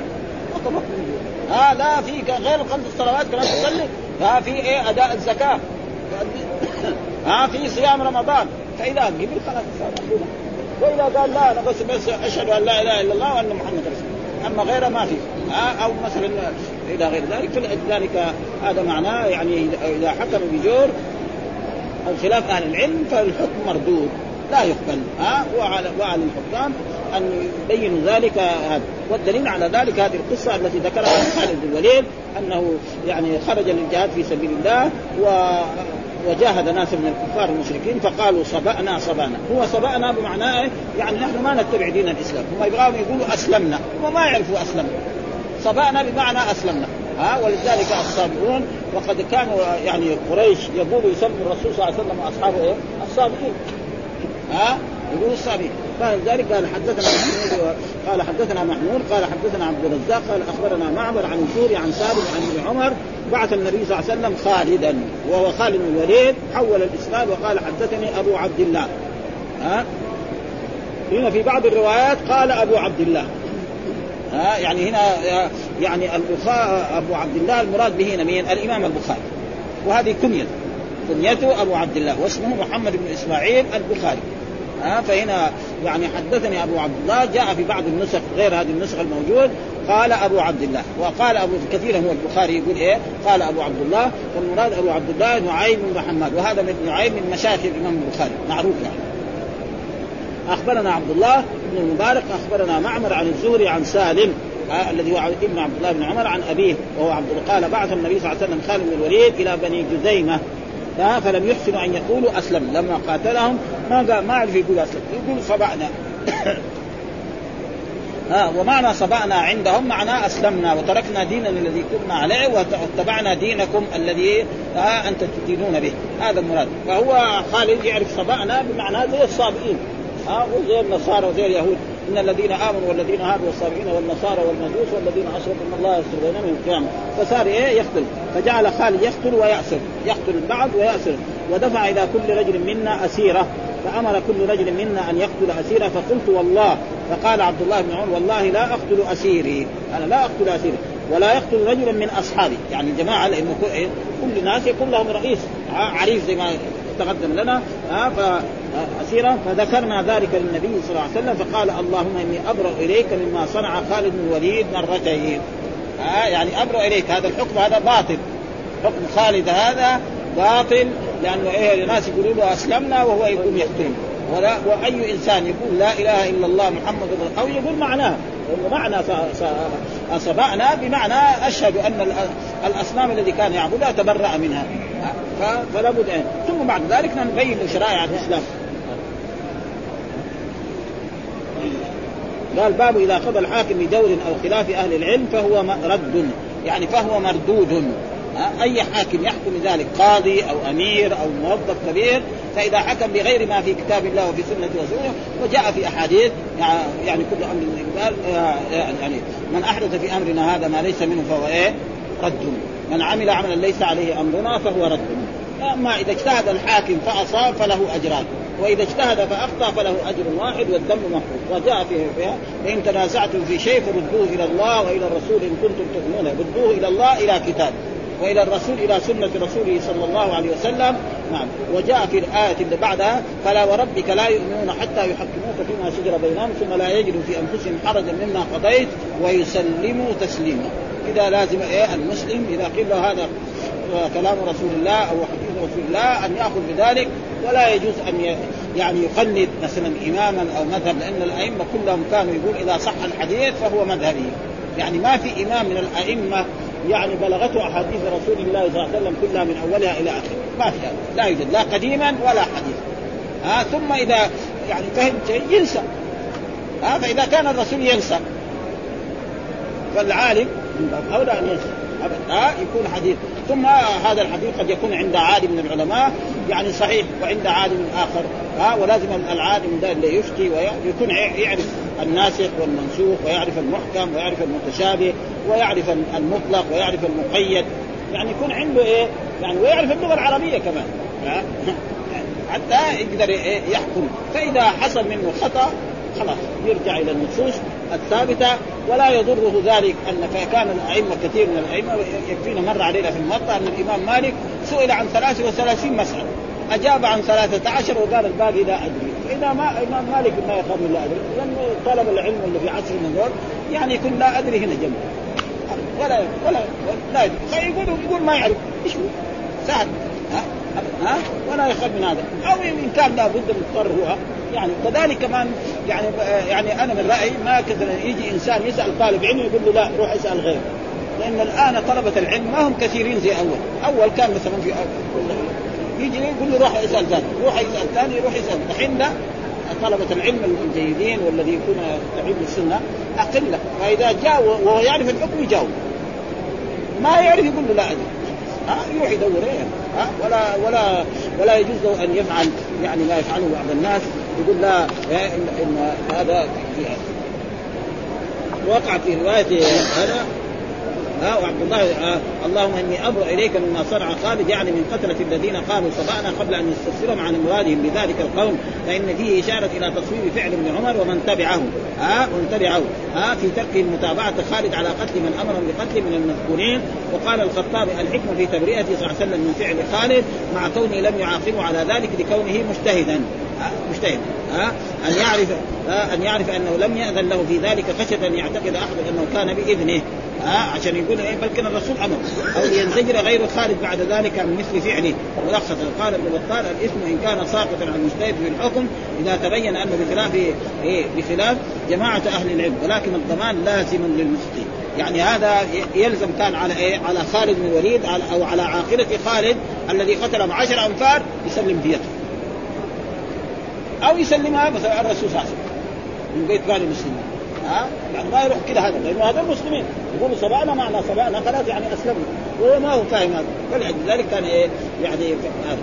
[SPEAKER 1] ها لا في غير الخمس صلوات كمان تصلي. ها في إيه؟ أداء الزكاة. <coughs> ها في صيام رمضان. فإذا قبل خلاص صار وإذا قال لا أنا بس بس أشهد أن لا إله إلا الله وأن محمد رسول الله. أما غيره ما في. أو مثلا إلى غير ذلك فلذلك هذا معناه يعني إذا حكم بجور أو خلاف أهل العلم فالحكم مردود لا يقبل ها؟ وعلى وعلى الحكام أن يبينوا ذلك هذا. والدليل على ذلك هذه القصة التي ذكرها خالد بن الوليد أنه يعني خرج للجهاد في سبيل الله و وجاهد ناس من الكفار المشركين فقالوا صبأنا صبأنا. هو صبأنا بمعنى إيه؟ يعني نحن ما نتبع دين الإسلام. هم يبغون يقولوا أسلمنا هم ما يعرفوا أسلمنا. صبأنا بمعنى أسلمنا. ها ولذلك الصابئون وقد كانوا يعني قريش يقولوا يسموا الرسول صلى الله عليه وسلم وأصحابه إيه؟ الصابئين ها؟ يقول الصابئين فلذلك قال حدثنا محمود قال حدثنا محمود قال حدثنا عبد الرزاق قال أخبرنا معمر عن سوري عن ثابت عن ابن عمر. بعث النبي صلى الله عليه وسلم خالدا وهو خالد بن الوليد حول الإسناد وقال حدثني أبو عبد الله. ها؟ هنا في بعض الروايات قال أبو عبد الله. ها يعني هنا يعني البخاري أبو عبد الله المراد به هنا مين؟ الإمام البخاري. وهذه كنيته كنيته أبو عبد الله واسمه محمد بن إسماعيل البخاري. ها فهنا يعني حدثني أبو عبد الله جاء في بعض النسخ غير هذه النسخ الموجود قال أبو عبد الله. وقال أبو كثير هو البخاري يقول إيه؟ قال أبو عبد الله. والمراد أبو عبد الله نعيم بن محمد وهذا من نعيم من مشايخ الإمام البخاري معروف يعني. أخبرنا عبد الله بن المبارك أخبرنا معمر عن الزهري عن سالم آه الذي هو ابن عبد الله بن عمر عن أبيه وهو عبد قال بعث النبي صلى الله عليه وسلم خالد بن الوليد إلى بني جزيمة. فلم يحسنوا أن يقولوا اسلم لما قاتلهم ما ما عرف يقول اسلم يقول صبعنا <coughs> ها ومعنى صبأنا عندهم معناه أسلمنا وتركنا ديننا الذي كنا عليه واتبعنا دينكم الذي ها أنت تدينون به. هذا المراد. فهو خالد يعرف صبأنا بمعنى زي الصابئين. ها وزي النصارى وزي اليهود. إن الذين آمنوا والذين هادوا والصابئين والنصارى والمجوس والذين أشركوا ان الله يستر بينهم القيامة. فصار إيه؟ يقتل. فجعل خالد يقتل ويأسر. يقتل البعض ويأسر. ودفع إلى كل رجل منا أسيرة. فأمر كل رجل منا أن يقتل أسيرة. فقلت والله. فقال عبد الله بن عمر والله لا أقتل أسيري. أنا لا أقتل أسيري. ولا يقتل رجلا من أصحابي. يعني الجماعه لأنه كل ناس يكون لهم رئيس عريف زي ما تقدم لنا ها فذكرنا ذلك للنبي صلى الله عليه وسلم فقال اللهم إني أبرأ إليك مما صنع خالد بن الوليد مرتين. يعني أبرأ إليك. هذا الحكم هذا باطل. حكم خالد هذا باطل لأنه إيه الناس يقولوا له أسلمنا وهو يقوم يقتل ولا وأي إنسان يقول لا إله إلا الله محمد أو يقول معناه معنى صبعنا بمعنى أشهد أن الأصنام الذي كان يعبدها تبرأ منها فلا بد يعني. ثم بعد ذلك نبين شرائع الإسلام قال باب إذا قضى الحاكم بدور أو خلاف أهل العلم فهو رد يعني فهو مردود أي حاكم يحكم ذلك قاضي أو أمير أو موظف كبير فإذا حكم بغير ما في كتاب الله وفي سنة رسوله وجاء في أحاديث يعني كل أمر قال يعني من أحدث في أمرنا هذا ما ليس منه فهو إيه؟ رد. من عمل عملا ليس عليه أمرنا فهو رد. أما إذا اجتهد الحاكم فأصاب فله اجران وإذا اجتهد فأخطأ فله أجر واحد والذنب مفروض وجاء فيه فيها فان تنازعتم في شيء فردوه إلى الله وإلى الرسول إن كنتم تؤمنون. ردوه إلى الله إلى كتاب. وإلى الرسول إلى سنة رسوله صلى الله عليه وسلم. نعم. وجاء في الايه اللي بعدها فلا وربك لا يؤمنون حتى يحكموك فيما شجر بينهم ثم لا يجدوا في أنفسهم حرجا مما قضيت ويسلموا تسليما. إذا لازم إيه؟ المسلم إذا قيل له هذا كلام رسول الله أو حديث رسول الله أن يأخذ بذلك ولا يجوز أن يعني يقلد مثلا اماما أو مذهب لأن الأئمة كلهم كانوا يقول إذا صح الحديث فهو مذهبي. يعني ما في إمام من الأئمة يعني بلغته أحاديث رسول الله صلى الله عليه وسلم كلها من أولها إلى آخره. ما في هذا. لا يوجد. لا قديما ولا حديثا. ها ثم إذا يعني فهم شيء ينسى. ها فإذا كان الرسول ينسى. فالعالم أولى أن ينسى. ها يكون حديث. ثم هذا الحديث قد يكون عند عالم من العلماء يعني صحيح وعند عالم آخر. ها ولازم العالم ده اللي يفتي ويكون يعرف. الناسخ والمنسوخ ويعرف المحكم ويعرف المتشابه ويعرف المطلق ويعرف المقيد. يعني يكون عنده إيه؟ يعني ويعرف اللغة العربية كمان. <laughs> حتى يقدر إيه؟ يحكم. فإذا حصل منه خطأ خلاص يرجع إلى النصوص الثابتة. ولا يضره ذلك أن كان الأئمة كثير من الأئمة يكفينا مر علينا في الموطا أن الإمام مالك سئل عن 33 مسألة. أجاب عن 13 وقال الباقي لا أدري. فاذا ما إمام مالك ما يخاف لا أدري لأنه طلب العلم اللي في عصرنا دول يعني يكون لا أدري هنا جنب. ولا ولا لا يدري. فيقول يقول ما يعرف. إيش سهل ها؟ ها؟ ولا يخاف من هذا. أو ان كان لابد مضطر هو. يعني كذلك كمان يعني يعني أنا من رأيي ما كثر يجي إنسان يسأل طالب علم يقول له لا روح اسأل غيره. لأن الآن طلبة العلم ما هم كثيرين زي أول. أول كان مثلا في يجي يقول له روح اسال ذاك روح يسال ثاني يروح يسال الحين ده طلبة العلم الجيدين والذي يكون يعيد السنة أقلة فإذا جاء وهو يعرف الحكم يجاوب. ما يعرف يقول له لا أدري. ها؟ يروح يدور إيه ها؟ ولا ولا ولا يجوز له أن يفعل يعني ما يفعله بعض الناس. يقول لا إن, إن هذا وقع في رواية هذا. ها وعبد الله آه اللهم إني أبرأ إليك مما صنع خالد يعني من قتلة الذين قالوا صبانا قبل أن يستفسرهم عن مرادهم بذلك القول فإن فيه إشارة إلى تصوير فعل ابن عمر ومن تبعه ها ومن تبعه ها في ترك متابعه خالد على قتل من امرهم بقتل من المذكورين وقال الخطابي الحكمه في تبرئته صلى الله عليه وسلم من فعل خالد مع كونه لم يعاقبه على ذلك لكونه مجتهدا مجتهد ها أن يعرف أن يعرف أنه لم يأذن له في ذلك خشية أن يعتقد أحد أنه كان بإذنه. ها عشان يقول إيه بل كان الرسول أمر أو لينزجر غير خالد بعد ذلك عن مثل فعله ملخصا قال ابن بطال الإثم إن كان ساقطا عن المجتهد في الحكم إذا تبين أنه بخلاف إيه بخلاف جماعة أهل العلم ولكن الضمان لازم للمفتي يعني هذا يلزم كان على إيه؟ على خالد بن الوليد أو على عاقله خالد الذي قتل بعشر أنفار يسلم ديته. أو يسلمها مثلا الرسول صلى الله عليه وسلم من بيت مال المسلمين. ها؟ يعني ما يروح كذا هذا. لأنه هذول مسلمين. يقولوا سبعنا معنى سبعنا خلاص يعني أسلمنا. وهو ما هو فاهم هذا. فلذلك كان إيه؟ يعني هذا.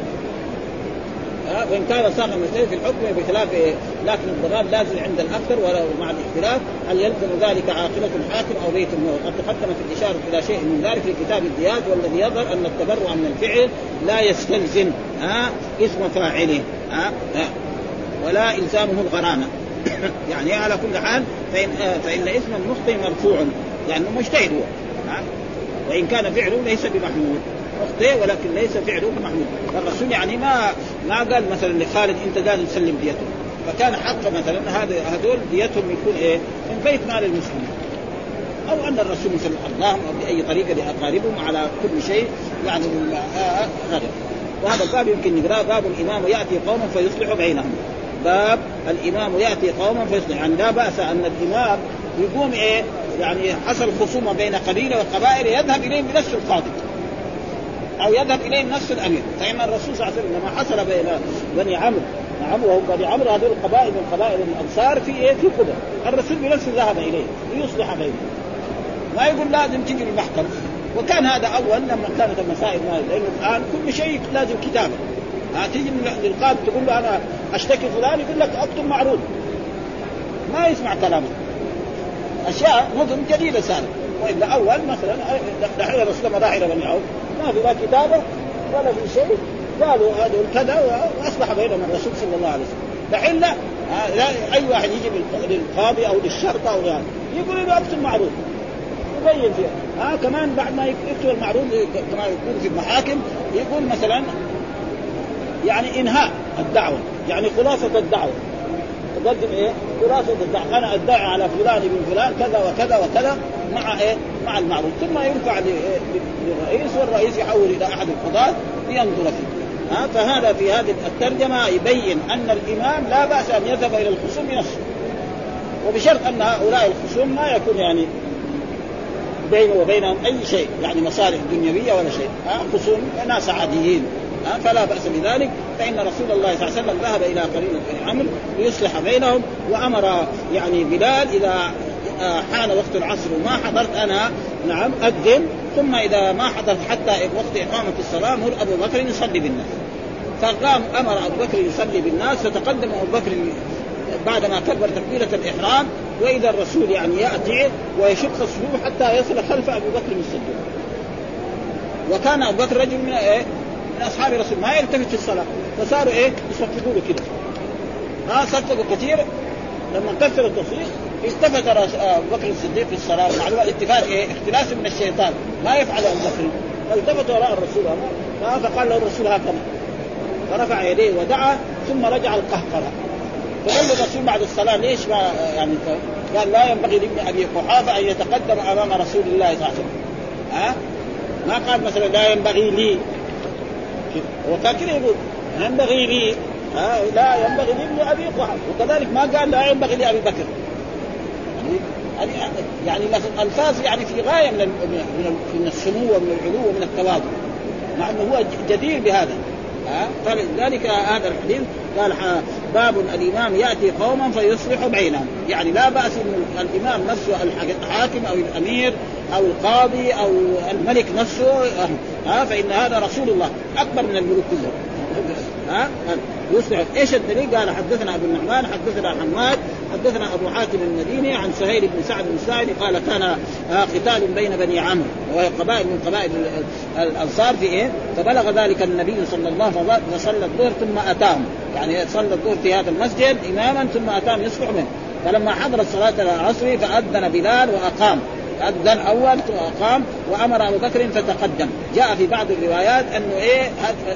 [SPEAKER 1] وإن كان صاغ المسائل في الحكم بخلاف إيه؟ لكن الضمان لازم عند الأكثر ولو مع الاختلاف هل يلزم ذلك عاقبة الحاكم أو بيت الموت قد تقدمت الإشارة إلى شيء من ذلك في كتاب الديات والذي يظهر أن التبرع من الفعل لا يستلزم ها؟ اسم فاعله ها, ها؟ ولا إلزامه الغرامة. <coughs> يعني على كل حال فإن, آه فإن اسم المخطئ مرفوع لأنه مجتهد هو. وإن كان فعله ليس بمحمود. مخطئ ولكن ليس فعله بمحمود. الرسول يعني ما ما قال مثلا لخالد أنت لازم تسلم ديته. فكان حق مثلا هذا هذول ديتهم يكون إيه؟ من بيت مال المسلمين. أو أن الرسول مثلا أرضاهم أو بأي طريقة لأقاربهم على كل شيء يعني هذا آه، وهذا الباب يمكن نقرأه. باب الإمام يأتي قوما فيصلح بينهم. باب الإمام يأتي قوما فيصلح. يعني لا بأس أن الإمام يقوم إيه؟ يعني حصل خصومه بين قبيلة وقبائل يذهب إليهم بنفس القاضي. أو يذهب إليهم نفس الأمير. فإن الرسول صلى الله عليه وسلم لما حصل بين بني عمرو عمرو وهم بني عمرو هذول القبائل من قبائل الأنصار في إيه؟ في قبى الرسول بنفسه ذهب اليه ليصلح بينهم. ما يقول لازم تجي المحكمة. وكان هذا أول لما كانت المسائل ما لأنه الآن كل شيء لازم كتابة. تيجي للقاضي تقول له أنا أشتكي فلان يقول لك اكتب معروض. ما يسمع كلامك أشياء نظم جديدة صارت. والا أول مثلا دحين الرسول راح إلى بني عوف ما في لا كتابة ولا في شيء. قالوا هذول كذا وأصبح بينهم الرسول صلى الله عليه وسلم. دحين لا, لا أي واحد يجي للقاضي أو للشرطه أو يعني يقول له اكتب معروض. يبين فيها. ها آه كمان بعد ما يكتب المعروض كما يكون في المحاكم يقول مثلا يعني إنهاء الدعوة يعني خلاصة الدعوة. تقدم إيه؟ خلاصة الدعوة. أنا أدعي على فلان ابن فلان كذا وكذا وكذا مع إيه؟ مع المعروف. ثم يرفع للرئيس والرئيس يحول إلى أحد القضاة لينظر فيه. ها؟ فهذا في هذه الترجمة يبين أن الإمام لا بأس أن يذهب إلى الخصوم بنفسه وبشرط أن هؤلاء الخصوم ما يكون يعني بينه وبينهم أي شيء يعني مصالح دنيوية ولا شيء. ها؟ خصوم ناس عاديين. فلا بأس بذلك فإن رسول الله صلى الله عليه وسلم ذهب إلى قرينه بن عمرو ليصلح بينهم وأمر يعني بلال إذا آه، حان وقت العصر وما حضرت أنا نعم اذن ثم إذا ما حضرت حتى وقت إقامة الصلاة مر أبو بكر يصلي بالناس فقام أمر أبو بكر يصلي بالناس فتقدم أبو بكر بعدما كبر تكبيرة الإحرام وإذا الرسول يعني يأتي ويشق الصفوف حتى يصل خلف ابي بكر الصديق وكان أبو بكر رجل من إيه؟ من اصحاب الرسول. ما يلتفت في الصلاة. فصاروا إيه؟ يصفقوا له كده. ها صفقوا كثير. لما كثر التصفيق التفت آه، أبو بكر الصديق في الصلاة. معلومه الاتفاق إيه؟ اختلاس من الشيطان. ما يفعل أبو بكر. فالتفت وراء الرسول. فقال له الرسول هكذا. فرفع يديه ودعا ثم رجع القهقرة. فقال له الرسول بعد الصلاة ليش ما يعني قال لا ينبغي لابن أبي قحافة أن يتقدم أمام رسول الله صلى الله عليه وسلم. ها؟ ما قال مثلا لا ينبغي لي. هو كان كذا يقول ينبغي لي ها لا ينبغي لابن أبي قحافه وكذلك ما قال لا ينبغي لأبي بكر. يعني يعني الفاظ يعني في غاية من من السمو ومن العلو ومن التواضع. مع إنه هو جدير بهذا. فلذلك هذا الحديث. قال باب الإمام يأتي قوما فيصلح بينهم يعني لا بأس إن الإمام نفسه الحاكم أو الأمير أو القاضي أو الملك نفسه ها فإن هذا رسول الله. أكبر من الملوك كلهم. ها؟ يصلح إيش الدليل؟ قال حدثنا ابو النعمان حدثنا حماد حدثنا أبو حاتم المديني عن سهيل بن سعد بن سعد قال كان قتال بين بني عمرو وهي قبائل من قبائل الأنصار في إيه؟ فبلغ ذلك النبي صلى الله عليه وسلم فصلى الظهر ثم اتاهم يعني صلى الظهر في هذا المسجد إماما ثم اتاهم يصبح منه. فلما حضرت صلاة العصر فأذن بلال وأقام. أذن أول أقام وأمر أبو بكر فتقدم جاء في بعض الروايات أنه إيه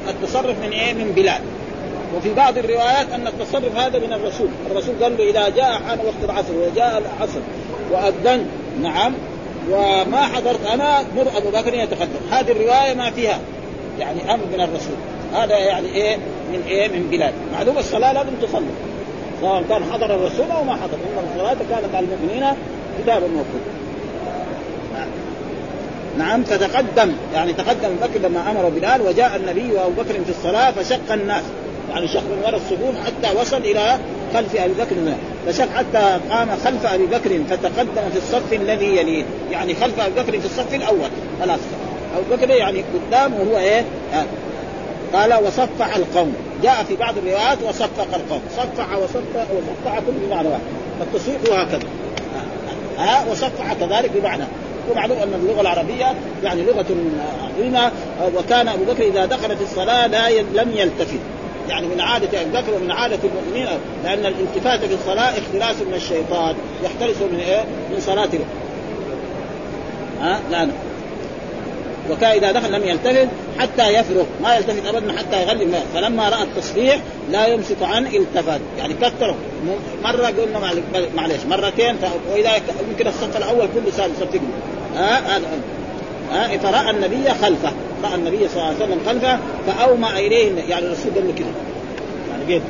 [SPEAKER 1] التصرف من إيه من بلال. وفي بعض الروايات أن التصرف هذا من الرسول، الرسول قال له إذا جاء حان وقت العصر وجاء العصر وأذن نعم وما حضرت أنا مر أبو بكر يتقدم. هذه الرواية ما فيها يعني أمر من الرسول. هذا يعني إيه من إيه من بلاد معلوم الصلاة لازم تصلي. سواء كان حضر الرسول أو ما حضر. إن الصلاة كانت على المؤمنين كتابا موقوتا. نعم فتقدم يعني تقدم بكر لما أمر بلال وجاء النبي وابو بكر في الصلاة فشق الناس. يعني شق من وراء الصفوف حتى وصل إلى خلف أبي بكر فشق حتى قام خلف أبي بكر فتقدم في الصف الذي يليه. يعني خلف أبي بكر في الصف الأول. خلاص. أبو بكر يعني قدام وهو إيه؟ قال وصفح القوم. جاء في بعض الروايات وصفق القوم. صفح وصفح وصفح كل بمعنى واحد. فالتصويف هكذا. ها وصفح كذلك بمعنى. ومعلوم أن اللغة العربية يعني لغة عظيمة وكان أبو بكر إذا دخل في الصلاة لا لم يلتفت. يعني من عادة أبي بكر ومن عادة المؤمنين لأن الالتفات في الصلاة اختلاس من الشيطان يختلس من إيه؟ من صلاته. ها؟ لا وكان إذا دخل لم يلتفت حتى يفرغ ما يلتفت ابدا حتى يغلب. فلما رأى التصفيح لا يمسك عن التفت يعني كثره. مرة قلنا معلش مرتين واذا يمكن الصف الأول كله صار يصفق ها ها فراى النبي خلفه رأى النبي صلى الله عليه وسلم خلفه فاومى إليه يعني الرسول قال له كده يعني بيد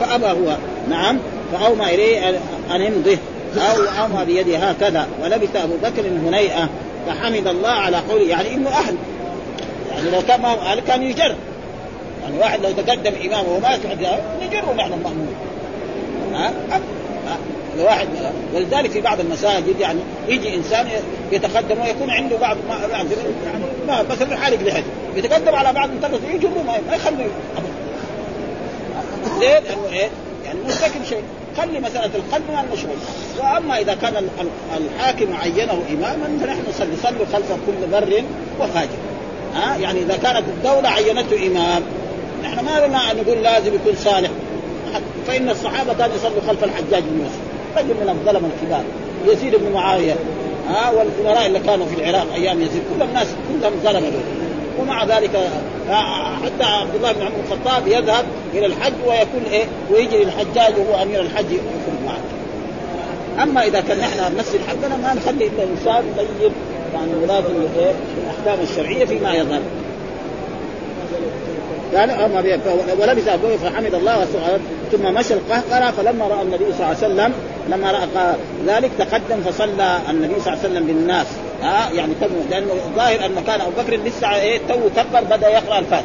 [SPEAKER 1] فأبى هو نعم فاومى إليه أن امضه أو اومى بيده هكذا ولبث أبو بكر هنيئة فحمد الله على قوله يعني إنه أهل يعني لو كان ما هو أهل كان يجر يعني واحد لو تقدم امامه وما يسمع نجره نحن المأمون ها؟ لو واحد ولذلك في بعض المساجد يعني يجي إنسان يتقدم ويكون عنده بعض ما يعني ما مثلا حالق لحيته يتقدم على بعض المنتقد يجره ما يخليه ليه؟ لأنه إيه؟ يعني مرتكب شيء. خلي مسألة القلب من المشروع. وأما إذا كان الحاكم عينه إماما فنحن نصلي. صلوا خلف كل بر وفاجر. ها؟ يعني إذا كانت الدولة عينته إمام نحن ما لنا أن نقول لازم يكون صالح. فإن الصحابة كانوا يصلوا خلف الحجاج بن يوسف. رجل من الظلمة الكبار. يزيد بن معاوية ها والأمراء اللي كانوا في العراق أيام يزيد كل الناس كلهم ظلمة ومع ذلك حتى عبد الله بن عمر الخطاب يذهب إلى الحج ويكون إيه ويجري الحجاج وهو أمير الحج يخرج معه. أما إذا كان نحن نمثل حقنا ما نخلي إلا إنسان طيب يعني ولاد الأحكام الشرعية فيما يظهر. قال اما ولبس ابوه فحمد الله ثم مشى القهقرة فلما رأى النبي صلى الله عليه وسلم لما رأى ذلك تقدم فصلى النبي صلى الله عليه وسلم بالناس. ها يعني لأنه الظاهر أن كان أبو بكر لسه إيه تو كبر بدأ يقرأ الفاتحة.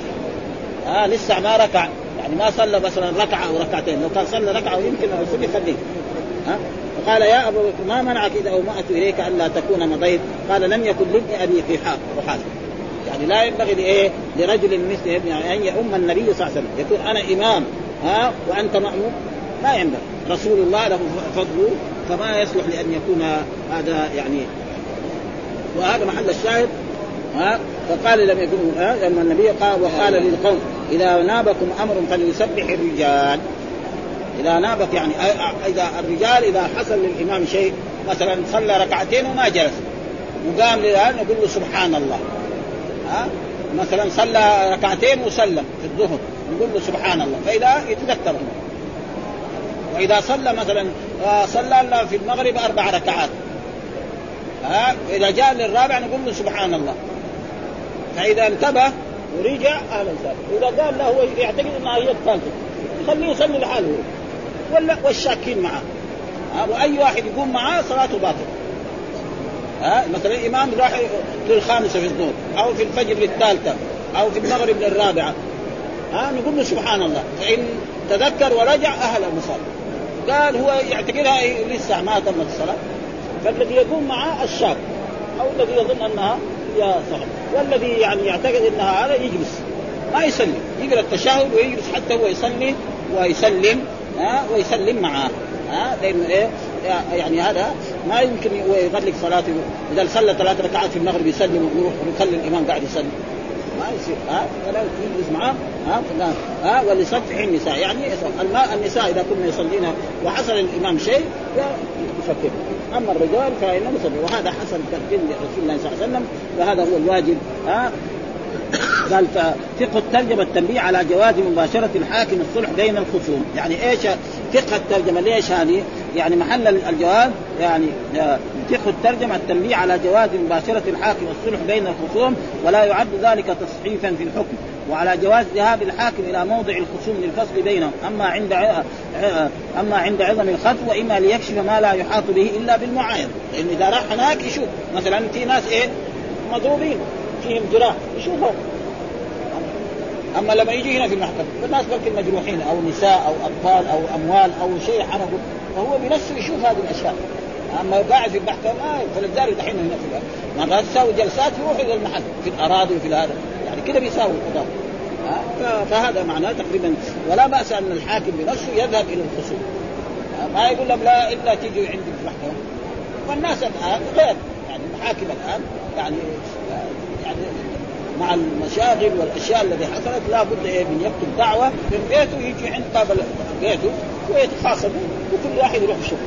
[SPEAKER 1] ها لسه ما ركع. يعني ما صلى مثلا ركعة أو ركعتين. لو كان صلى ركعة ويمكن الرسول يخليه ها؟ فقال يا أبو بكر ما منعك إذا أومأت إليك ألا تكون مضيت؟ قال لم يكن لابن أبي قحاف وحاله يعني لا ينبغي لإيه؟ لرجل مثل ابن يعني أن يؤم النبي صلى الله عليه وسلم. يكون أنا إمام. ها؟ وأنت مأموم. ما ينبغي. رسول الله له فضله فما يصلح لأن يكون هذا يعني وهذا محل الشاهد ها؟ فقال لم يكن لما النبي قال وقال للقوم إذا نابكم أمر فليسبح الرجال. إذا نابك يعني إذا الرجال إذا حصل للإمام شيء مثلا صلى ركعتين وما جلس وقام للآن نقول له سبحان الله ها؟ مثلا صلى ركعتين وسلم في الظهر نقول له سبحان الله فإذا يتذكر واذا صلى مثلا آه، صلى في المغرب أربع ركعات. ها؟ إذا جاء للرابع نقول له سبحان الله فإذا انتبه ورجع أهلا وسهلا واذا قال له هو يعتقد إنها هي الثالثه يخليه يصلي لحاله. ولا والشاكين معه. ها؟ وأي واحد يقوم معاه صلاته باطلة. ها؟ مثلا الامام راح للخامسة في الظهر أو في الفجر للثالثة أو في المغرب للرابعة. ها؟ نقول له سبحان الله فإن تذكر ورجع أهلا وسهلا قال هو يعتقدها لسه ما تمت الصلاة. فالذي يقوم معه الشاب أو الذي يظن أنها هي صلاه والذي يعني يعتقد أنها هذا يجلس. ما يسلم. يقرأ التشهد ويجلس حتى هو يصلي ويسلم ها ويسلم معاه. ها لأنه إيه؟ يعني هذا ما يمكن يغلق صلاته. إذا صلى ثلاث ركعات في المغرب يسلم ويروح ويخلي الإمام قاعد يسلم. ما يصير. ها؟ فلا يجلس معاه ها؟ ها؟ ولصفح النساء. يعني الماء النساء إذا كنا يصلين وحصل الإمام شيء يفكر. أما الرجال فانهم يصلي. وهذا حصل تقديم لرسول الله صلى الله عليه وسلم وهذا هو الواجب. ها؟ قال فقه الترجمة التنبيه على جواز مباشرة الحاكم الصلح بين الخصوم، يعني إيش فقه الترجمة؟ ليش هذه؟ يعني محل الجواز يعني تح الترجمة التنبيه على جواز مباشرة الحاكم الصلح بين الخصوم ولا يعد ذلك تصحيفا في الحكم. وعلى جواز ذهاب الحاكم إلى موضع الخصوم للفصل بينهم أما عند أما عند عظم الخطو وإما ليكشف ما لا يحاط به إلا بالمعاينه لأن إذا راح هناك يشوف. مثلا في ناس إيه؟ مضروبين فيهم جراح يشوفهم. أما لما يجي هنا في المحكمة فالناس بلكي مجروحين أو نساء أو أطفال أو أموال أو شيء حرقوا فهو بنفسه يشوف هذه الأشياء. أما قاعد في المحكمه ما فلذلك دحين هنا في مرات تساوي جلسات يروح إلى المحل في الأراضي وفي هذا يعني كده بيساوي القضاء. فهذا معناه تقريبا ولا بأس أن الحاكم بنفسه يذهب إلى الخصوم. ما يقول لهم لا إلا تيجي عندي في المحكمه والناس الآن غير. يعني المحاكم الآن يعني يعني مع المشاغل والأشياء التي حصلت لابد إيه من يكتب دعوة من بيته يجي عند باب بيته ويتخاصموا وكل واحد يروح يشوف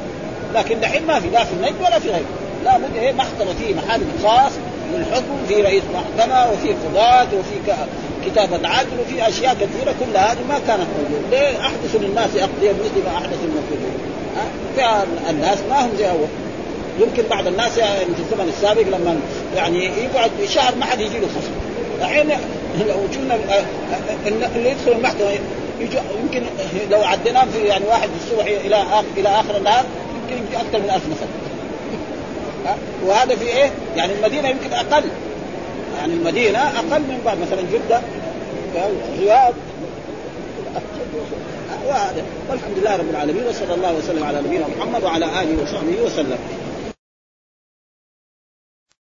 [SPEAKER 1] لكن دحين ما في لا في النجد ولا في غيره. لابد إيه محكمة فيه محل خاص للحكم في رئيس محكمة وفي قضاة وفي كتابة عدل وفي أشياء كثيرة. كل هذه ما كانت موجودة، ليه؟ احدثوا للناس أقضية مثل ما أحدث المفروضين؟ فالناس ما هم زي أول. يمكن بعض الناس يعني في الزمن السابق لما يعني يقعد شهر ما حد يجي له خصم. الحين لو شفنا آه، آه، اللي يدخل المحكمة يمكن لو عديناه في يعني واحد الصبح إلى آخر إلى آخر النهار يمكن يجي أكثر من 1000 مثلا. وهذا في إيه؟ يعني المدينة يمكن أقل. يعني المدينة أقل من بعض مثلا جدة الرياض وهذا. والحمد لله رب العالمين وصلى الله وسلم على نبينا محمد وعلى آله وصحبه وسلم.